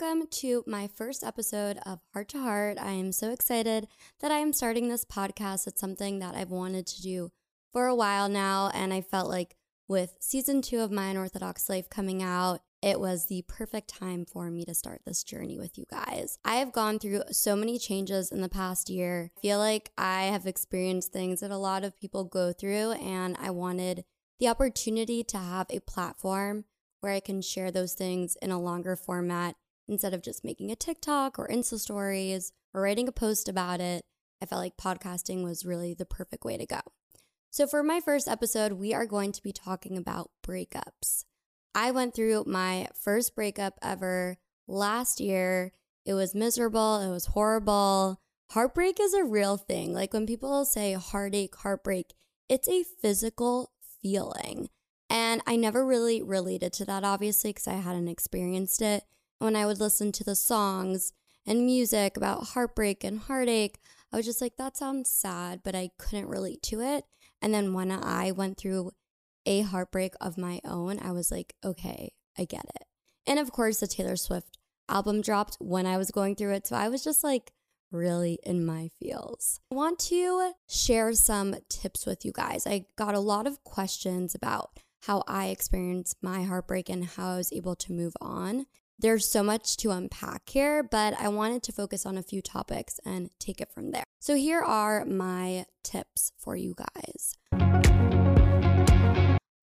Welcome to my first episode of Heart to Heart. I am so excited that I am starting this podcast. It's something that I've wanted to do for a while now, and I felt like with season two of My Unorthodox Life coming out, it was the perfect time for me to start this journey with you guys. I have gone through so many changes in the past year. I feel like I have experienced things that a lot of people go through, and I wanted the opportunity to have a platform where I can share those things in a longer format instead of just making a TikTok or Insta stories or writing a post about it. I felt like podcasting was really the perfect way to go. So, for my first episode, we are going to be talking about breakups. I went through my first breakup ever last year. It was miserable, it was horrible. Heartbreak is a real thing. Like when people say heartache, heartbreak, it's a physical feeling. And I never really related to that, obviously, because I hadn't experienced it. When I would listen to the songs and music about heartbreak and heartache, I was just like, that sounds sad, but I couldn't relate to it. And then when I went through a heartbreak of my own, I was like, okay, I get it. And of course, the Taylor Swift album dropped when I was going through it. So I was just like really in my feels. I want to share some tips with you guys. I got a lot of questions about how I experienced my heartbreak and how I was able to move on. There's so much to unpack here, but I wanted to focus on a few topics and take it from there. So, here are my tips for you guys.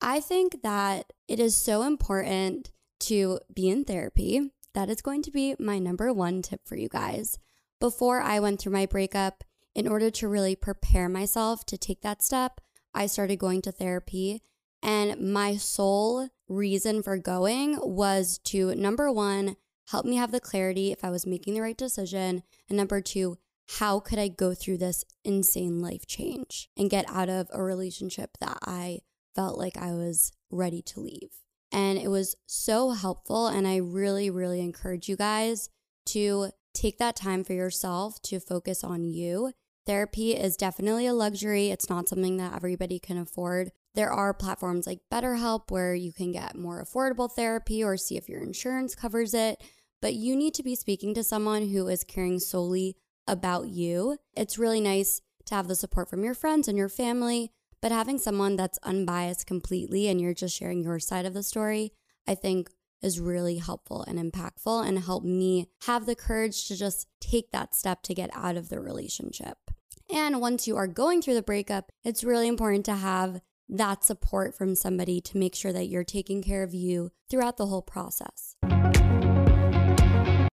I think that it is so important to be in therapy. That is going to be my number one tip for you guys. Before I went through my breakup, in order to really prepare myself to take that step, I started going to therapy. And my sole reason for going was to number one, help me have the clarity if I was making the right decision. And number two, how could I go through this insane life change and get out of a relationship that I felt like I was ready to leave. And it was so helpful. And I really, really encourage you guys to take that time for yourself to focus on you. Therapy is definitely a luxury, it's not something that everybody can afford. There are platforms like BetterHelp where you can get more affordable therapy or see if your insurance covers it. But you need to be speaking to someone who is caring solely about you. It's really nice to have the support from your friends and your family, but having someone that's unbiased completely and you're just sharing your side of the story, I think is really helpful and impactful and help me have the courage to just take that step to get out of the relationship. And once you are going through the breakup, it's really important to have that support from somebody to make sure that you're taking care of you throughout the whole process.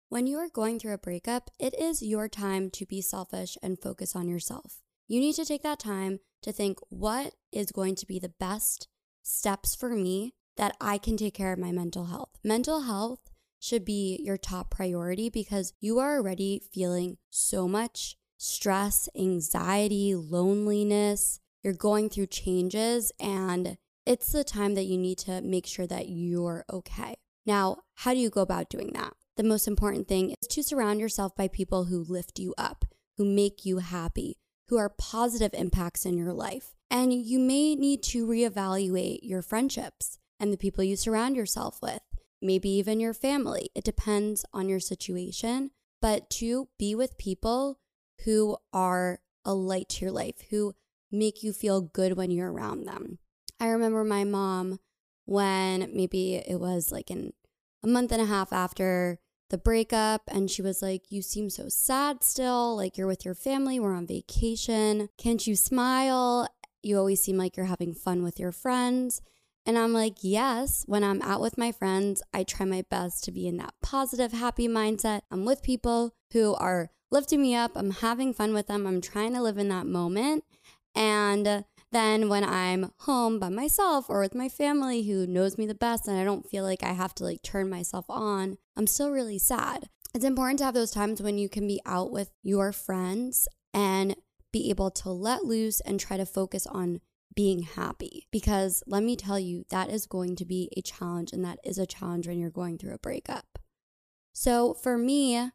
When you are going through a breakup, it is your time to be selfish and focus on yourself. You need to take that time to think what is going to be the best steps for me that I can take care of my mental health. Mental health should be your top priority because you are already feeling so much stress, anxiety, loneliness. You're going through changes, and it's the time that you need to make sure that you're okay. Now, how do you go about doing that? The most important thing is to surround yourself by people who lift you up, who make you happy, who are positive impacts in your life. And you may need to reevaluate your friendships and the people you surround yourself with, maybe even your family. It depends on your situation, but to be with people who are a light to your life, who make you feel good when you're around them. I remember my mom when maybe it was like in a month and a half after the breakup and she was like, You seem so sad still. Like you're with your family, we're on vacation. Can't you smile? You always seem like you're having fun with your friends. And I'm like, Yes, when I'm out with my friends, I try my best to be in that positive, happy mindset. I'm with people who are lifting me up. I'm having fun with them. I'm trying to live in that moment. And then when I'm home by myself or with my family who knows me the best and I don't feel like I have to like turn myself on, I'm still really sad. It's important to have those times when you can be out with your friends and be able to let loose and try to focus on being happy. Because let me tell you, that is going to be a challenge, and that is a challenge when you're going through a breakup. So for me,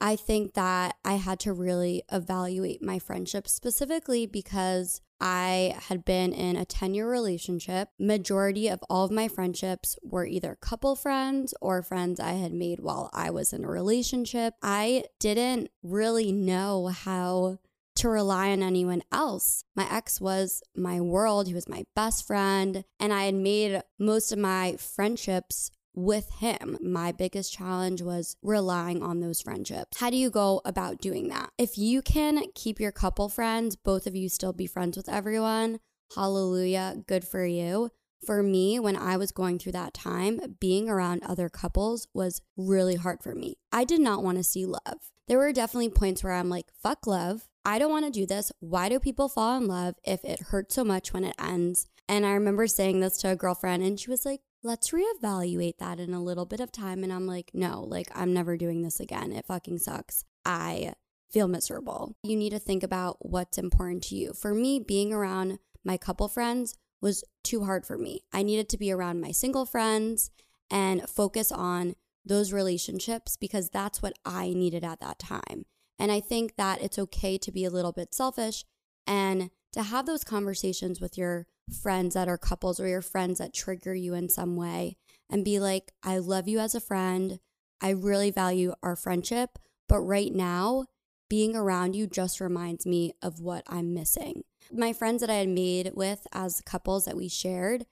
I think that I had to really evaluate my friendships specifically because I had been in a 10 year relationship. Majority of all of my friendships were either couple friends or friends I had made while I was in a relationship. I didn't really know how to rely on anyone else. My ex was my world, he was my best friend, and I had made most of my friendships with him. My biggest challenge was relying on those friendships. How do you go about doing that? If you can keep your couple friends, both of you still be friends with everyone, hallelujah, good for you. For me, when I was going through that time, being around other couples was really hard for me. I did not want to see love. There were definitely points where I'm like, fuck love. I don't want to do this. Why do people fall in love if it hurts so much when it ends? And I remember saying this to a girlfriend, and she was like, let's reevaluate that in a little bit of time. And I'm like, no, like, I'm never doing this again. It fucking sucks. I feel miserable. You need to think about what's important to you. For me, being around my couple friends was too hard for me. I needed to be around my single friends and focus on those relationships because that's what I needed at that time. And I think that it's okay to be a little bit selfish and to have those conversations with your friends that are couples or your friends that trigger you in some way and be like, I love you as a friend. I really value our friendship. But right now, being around you just reminds me of what I'm missing. My friends that I had made with as couples that we shared,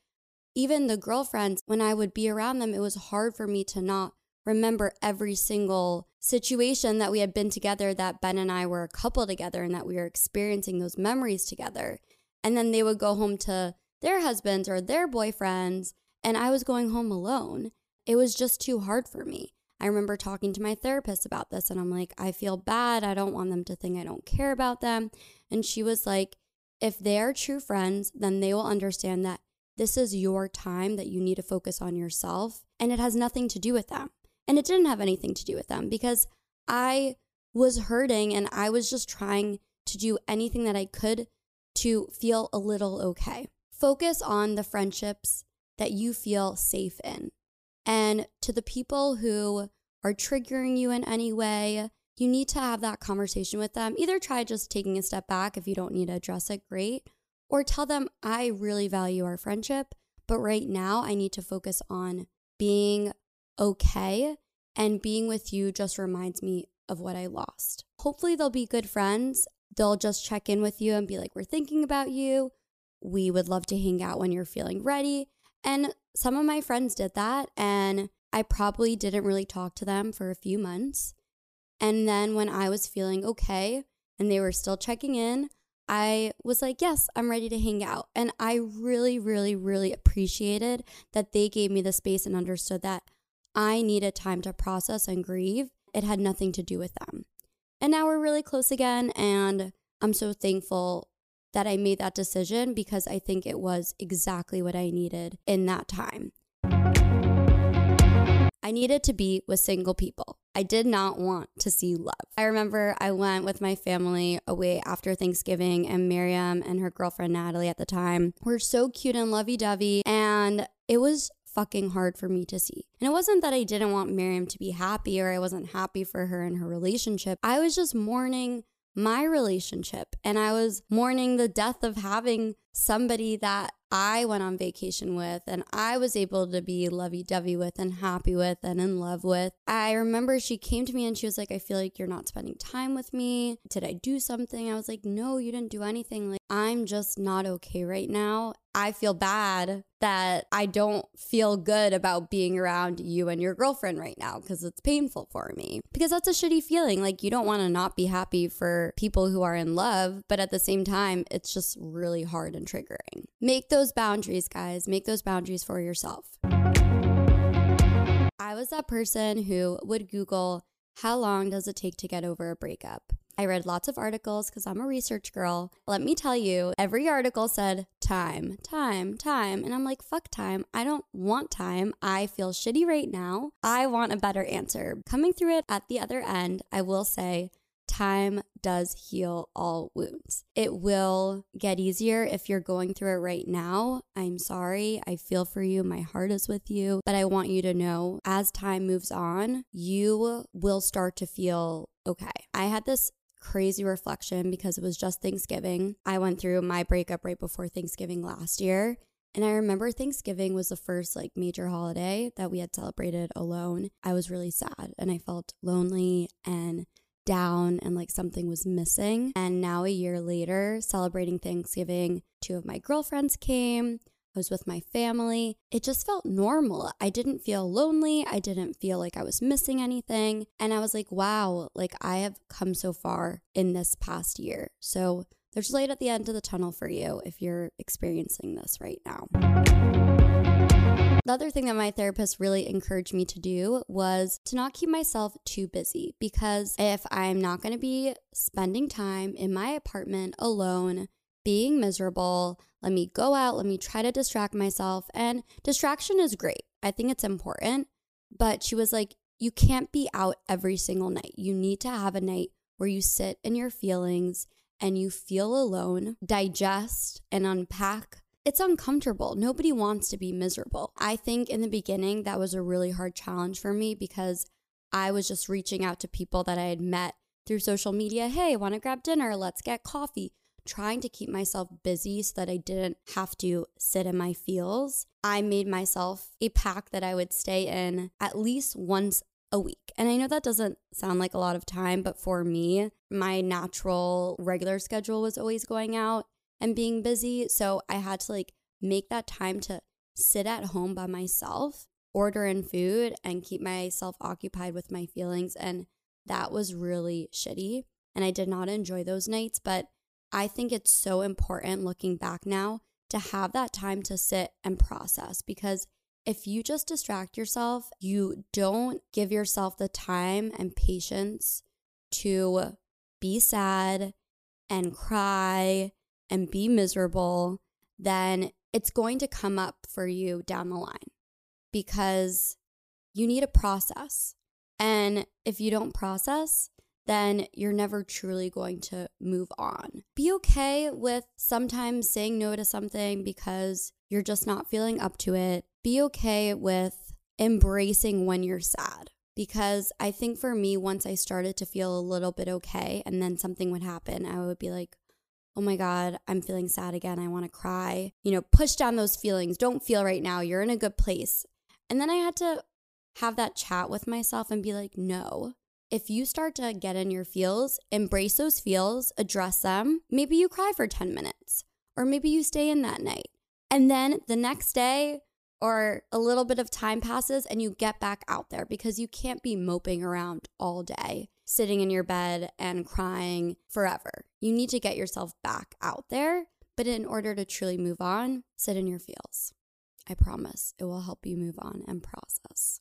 even the girlfriends, when I would be around them, it was hard for me to not remember every single situation that we had been together, that Ben and I were a couple together, and that we were experiencing those memories together. And then they would go home to their husbands or their boyfriends, and I was going home alone. It was just too hard for me. I remember talking to my therapist about this, and I'm like, I feel bad. I don't want them to think I don't care about them. And she was like, if they are true friends, then they will understand that this is your time that you need to focus on yourself, and it has nothing to do with them. And it didn't have anything to do with them because I was hurting and I was just trying to do anything that I could to feel a little okay. Focus on the friendships that you feel safe in. And to the people who are triggering you in any way, you need to have that conversation with them. Either try just taking a step back if you don't need to address it, great. Or tell them, I really value our friendship, but right now I need to focus on being okay. And being with you just reminds me of what I lost. Hopefully, they'll be good friends They'll just check in with you and be like, We're thinking about you. We would love to hang out when you're feeling ready. And some of my friends did that. And I probably didn't really talk to them for a few months. And then when I was feeling okay and they were still checking in, I was like, yes, I'm ready to hang out. And I really, really, really appreciated that they gave me the space and understood that I needed time to process and grieve. It had nothing to do with them. And now we're really close again. And I'm so thankful that I made that decision because I think it was exactly what I needed in that time. I needed to be with single people. I did not want to see love. I remember I went with my family away after Thanksgiving, and Miriam and her girlfriend Natalie at the time were so cute and lovey dovey. And it was fucking hard for me to see. And it wasn't that I didn't want Miriam to be happy or I wasn't happy for her in her relationship. I was just mourning my relationship and I was mourning the death of having somebody that I went on vacation with and I was able to be lovey dovey with and happy with and in love with. I remember she came to me and she was like, I feel like you're not spending time with me. Did I do something? I was like, No, you didn't do anything. Like, I'm just not okay right now. I feel bad that I don't feel good about being around you and your girlfriend right now because it's painful for me. Because that's a shitty feeling. Like, you don't want to not be happy for people who are in love, but at the same time, it's just really hard and triggering. Make those boundaries, guys. Make those boundaries for yourself. I was that person who would Google, how long does it take to get over a breakup? I read lots of articles because I'm a research girl. Let me tell you, every article said time, time, time. And I'm like, fuck time. I don't want time. I feel shitty right now. I want a better answer. Coming through it at the other end, I will say, time does heal all wounds. It will get easier if you're going through it right now. I'm sorry. I feel for you. My heart is with you. But I want you to know as time moves on, you will start to feel okay. I had this crazy reflection because it was just Thanksgiving. I went through my breakup right before Thanksgiving last year. And I remember Thanksgiving was the first like major holiday that we had celebrated alone. I was really sad and I felt lonely and down and like something was missing. And now, a year later, celebrating Thanksgiving, two of my girlfriends came. I was with my family. It just felt normal. I didn't feel lonely. I didn't feel like I was missing anything. And I was like, wow, like I have come so far in this past year. So there's light at the end of the tunnel for you if you're experiencing this right now. The other thing that my therapist really encouraged me to do was to not keep myself too busy because if I'm not going to be spending time in my apartment alone, being miserable, let me go out, let me try to distract myself. And distraction is great. I think it's important. But she was like, you can't be out every single night. You need to have a night where you sit in your feelings and you feel alone, digest and unpack it's uncomfortable. Nobody wants to be miserable. I think in the beginning, that was a really hard challenge for me because I was just reaching out to people that I had met through social media. Hey, want to grab dinner? Let's get coffee. Trying to keep myself busy so that I didn't have to sit in my feels. I made myself a pack that I would stay in at least once a week. And I know that doesn't sound like a lot of time, but for me, my natural regular schedule was always going out and being busy. So I had to like make that time to sit at home by myself, order in food, and keep myself occupied with my feelings. And that was really shitty. And I did not enjoy those nights. But I think it's so important looking back now to have that time to sit and process because if you just distract yourself, you don't give yourself the time and patience to be sad and cry and be miserable, then it's going to come up for you down the line because you need a process. And if you don't process, then you're never truly going to move on. Be okay with sometimes saying no to something because you're just not feeling up to it. Be okay with embracing when you're sad. Because I think for me, once I started to feel a little bit okay and then something would happen, I would be like, oh my God, I'm feeling sad again. I want to cry. You know, push down those feelings. Don't feel right now. You're in a good place. And then I had to have that chat with myself and be like, no. If you start to get in your feels, embrace those feels, address them. Maybe you cry for 10 minutes, or maybe you stay in that night. And then the next day, or a little bit of time passes and you get back out there because you can't be moping around all day, sitting in your bed and crying forever. You need to get yourself back out there. But in order to truly move on, sit in your feels. I promise it will help you move on and process.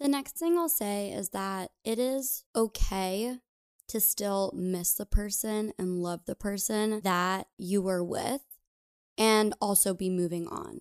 The next thing I'll say is that it is okay to still miss the person and love the person that you were with and also be moving on.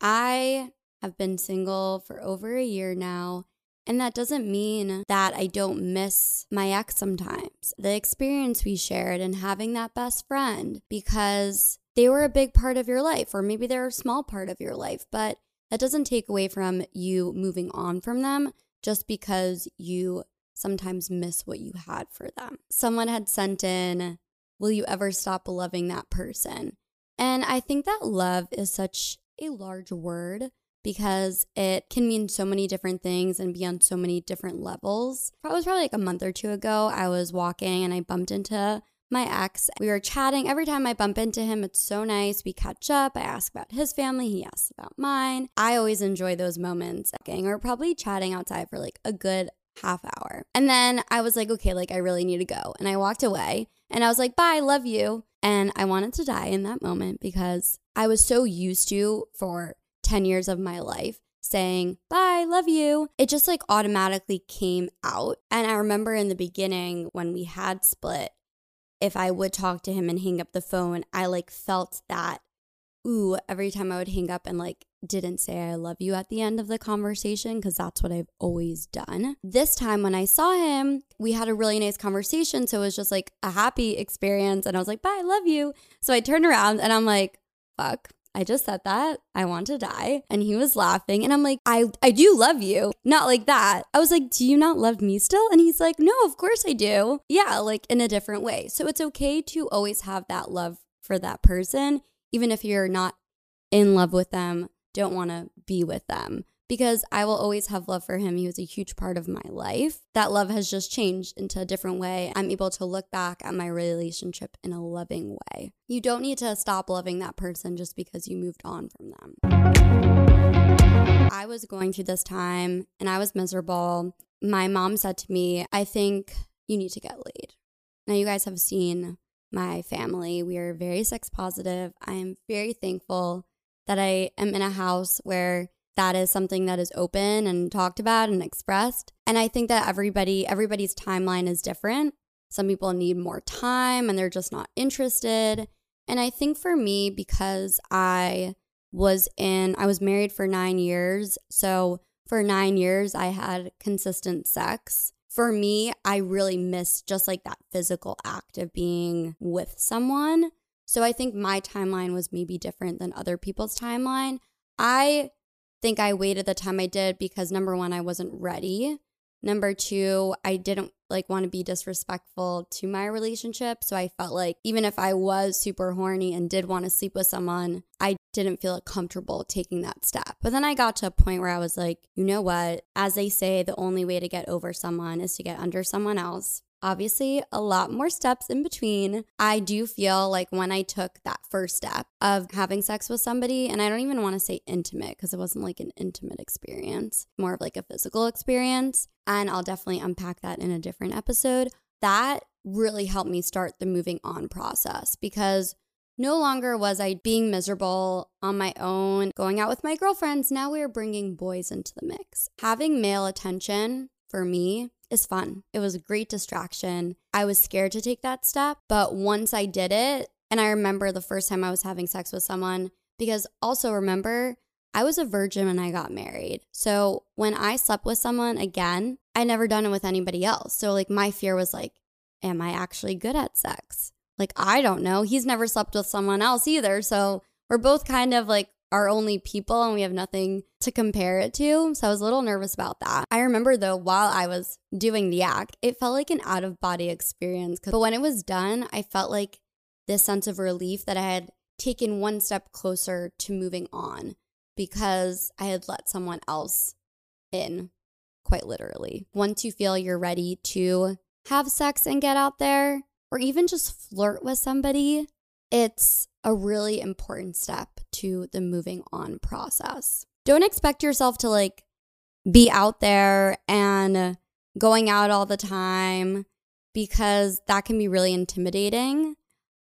I have been single for over a year now. And that doesn't mean that I don't miss my ex sometimes. The experience we shared and having that best friend because they were a big part of your life, or maybe they're a small part of your life, but that doesn't take away from you moving on from them just because you sometimes miss what you had for them. Someone had sent in, Will you ever stop loving that person? And I think that love is such a large word because it can mean so many different things and be on so many different levels. It was probably like a month or two ago. I was walking and I bumped into my ex. We were chatting. Every time I bump into him, it's so nice. We catch up. I ask about his family. He asks about mine. I always enjoy those moments. We're probably chatting outside for like a good half hour. And then I was like, okay, like I really need to go. And I walked away and I was like, bye, love you. And I wanted to die in that moment because I was so used to for 10 years of my life saying, bye, love you. It just like automatically came out. And I remember in the beginning when we had split, if I would talk to him and hang up the phone, I like felt that, ooh, every time I would hang up and like didn't say I love you at the end of the conversation because that's what I've always done. This time when I saw him, we had a really nice conversation. So it was just like a happy experience. And I was like, bye, I love you. So I turned around and I'm like, fuck. I just said that. I want to die. And he was laughing. And I'm like, I, I do love you. Not like that. I was like, Do you not love me still? And he's like, No, of course I do. Yeah, like in a different way. So it's okay to always have that love for that person, even if you're not in love with them, don't want to be with them because I will always have love for him. He was a huge part of my life. That love has just changed into a different way. I'm able to look back at my relationship in a loving way. You don't need to stop loving that person just because you moved on from them. I was going through this time and I was miserable. My mom said to me, I think you need to get laid. Now, you guys have seen my family. We are very sex positive. I am very thankful that I am in a house where that is something that is open and talked about and expressed. And I think that everybody, everybody's timeline is different. Some people need more time and they're just not interested. And I think for me, because I was in, I was married for nine years. So for nine years, I had consistent sex. For me, I really missed just like that physical act of being with someone. So I think my timeline was maybe different than other people's timeline. I think I waited the time I did because number one, I wasn't ready. Number two, I didn't like want to be disrespectful to my relationship. So I felt like even if I was super horny and did want to sleep with someone, I didn't feel comfortable taking that step. But then I got to a point where I was like, you know what? As they say, the only way to get over someone is to get under someone else obviously a lot more steps in between. I do feel like when I took that first step of having sex with somebody, and I don't even want to say intimate because it wasn't like an intimate experience, more of like a physical experience. And I'll definitely unpack that in a different episode. That really helped me start the moving on process because no longer was I being miserable on my own, going out with my girlfriends. Now we are bringing boys into the mix. Having male attention for me is fun. It was a great distraction. I was scared to take that step, but once I did it, and I remember the first time I was having sex with someone, because also remember, I was a virgin when I got married. So when I slept with someone again, I never done it with anybody else. So like my fear was like, am I actually good at sex? Like I don't know. He's never slept with someone else either. So we're both kind of like our only people and we have nothing to compare it to. So I was a little nervous about that. I remember though, while I was doing the act, it felt like an out of body experience. But when it was done, I felt like this sense of relief that I had taken one step closer to moving on because I had let someone else in, quite literally. Once you feel you're ready to have sex and get out there, or even just flirt with somebody, it's a really important step to the moving on process. Don't expect yourself to like be out there and going out all the time because that can be really intimidating.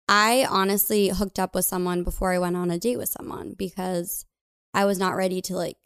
I honestly hooked up with someone before I went on a date with someone because I was not ready to like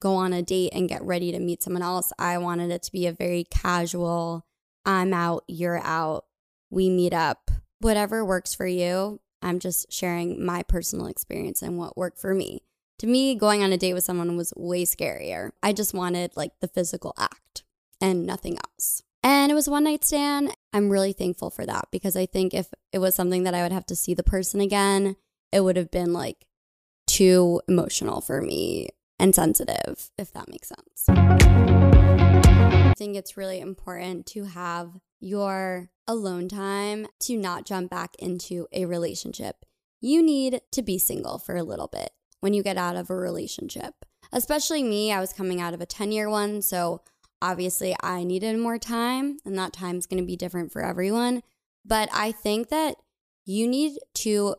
go on a date and get ready to meet someone else. I wanted it to be a very casual, I'm out, you're out, we meet up, whatever works for you. I'm just sharing my personal experience and what worked for me. To me, going on a date with someone was way scarier. I just wanted like the physical act and nothing else. And it was one night stand. I'm really thankful for that because I think if it was something that I would have to see the person again, it would have been like too emotional for me and sensitive, if that makes sense. I think it's really important to have your alone time to not jump back into a relationship. You need to be single for a little bit when you get out of a relationship. Especially me, I was coming out of a 10 year one. So obviously, I needed more time, and that time's going to be different for everyone. But I think that you need to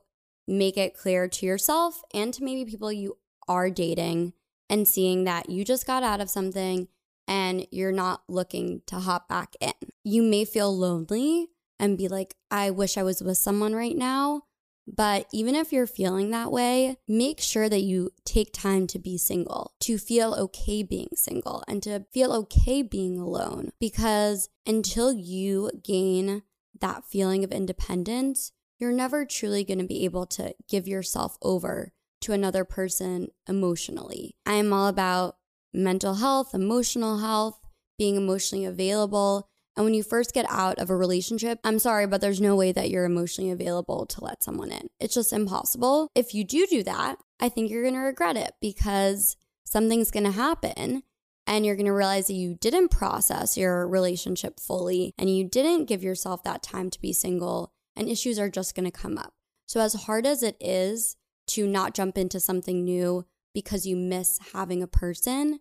make it clear to yourself and to maybe people you are dating and seeing that you just got out of something and you're not looking to hop back in. You may feel lonely and be like, I wish I was with someone right now. But even if you're feeling that way, make sure that you take time to be single, to feel okay being single, and to feel okay being alone. Because until you gain that feeling of independence, you're never truly going to be able to give yourself over to another person emotionally. I am all about mental health, emotional health, being emotionally available. And when you first get out of a relationship, I'm sorry, but there's no way that you're emotionally available to let someone in. It's just impossible. If you do do that, I think you're going to regret it because something's going to happen and you're going to realize that you didn't process your relationship fully and you didn't give yourself that time to be single and issues are just going to come up. So, as hard as it is to not jump into something new because you miss having a person,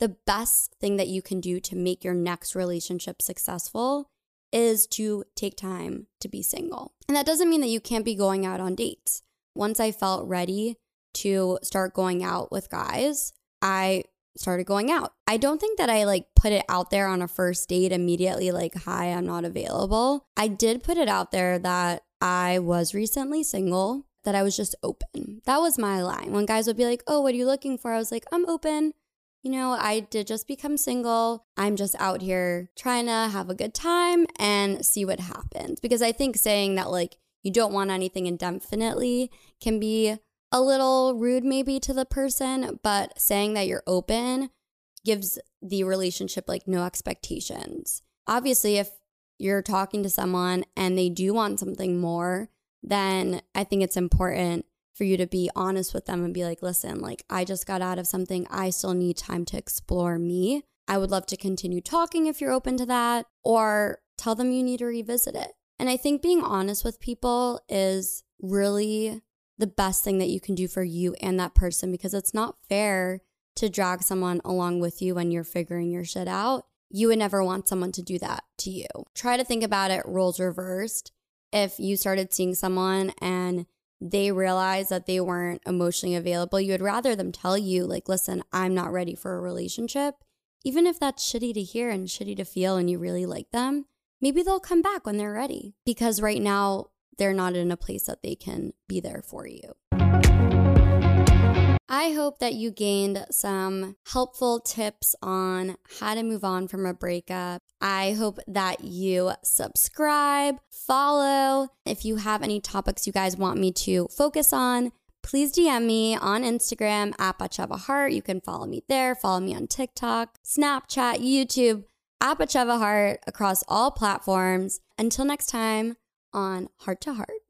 the best thing that you can do to make your next relationship successful is to take time to be single. And that doesn't mean that you can't be going out on dates. Once I felt ready to start going out with guys, I started going out. I don't think that I like put it out there on a first date immediately, like, hi, I'm not available. I did put it out there that I was recently single, that I was just open. That was my line. When guys would be like, oh, what are you looking for? I was like, I'm open. You know, I did just become single. I'm just out here trying to have a good time and see what happens. Because I think saying that, like, you don't want anything indefinitely can be a little rude maybe to the person, but saying that you're open gives the relationship like no expectations. Obviously, if you're talking to someone and they do want something more, then I think it's important for you to be honest with them and be like, listen, like I just got out of something. I still need time to explore me. I would love to continue talking if you're open to that, or tell them you need to revisit it. And I think being honest with people is really the best thing that you can do for you and that person because it's not fair to drag someone along with you when you're figuring your shit out. You would never want someone to do that to you. Try to think about it roles reversed. If you started seeing someone and they realize that they weren't emotionally available, you would rather them tell you, like, listen, I'm not ready for a relationship. Even if that's shitty to hear and shitty to feel and you really like them, maybe they'll come back when they're ready. Because right now, they're not in a place that they can be there for you. I hope that you gained some helpful tips on how to move on from a breakup. I hope that you subscribe, follow. If you have any topics you guys want me to focus on, please DM me on Instagram at Batsheva Haart. You can follow me there. Follow me on TikTok, Snapchat, YouTube, at Batsheva Haart across all platforms. Until next time, on Heart to Heart.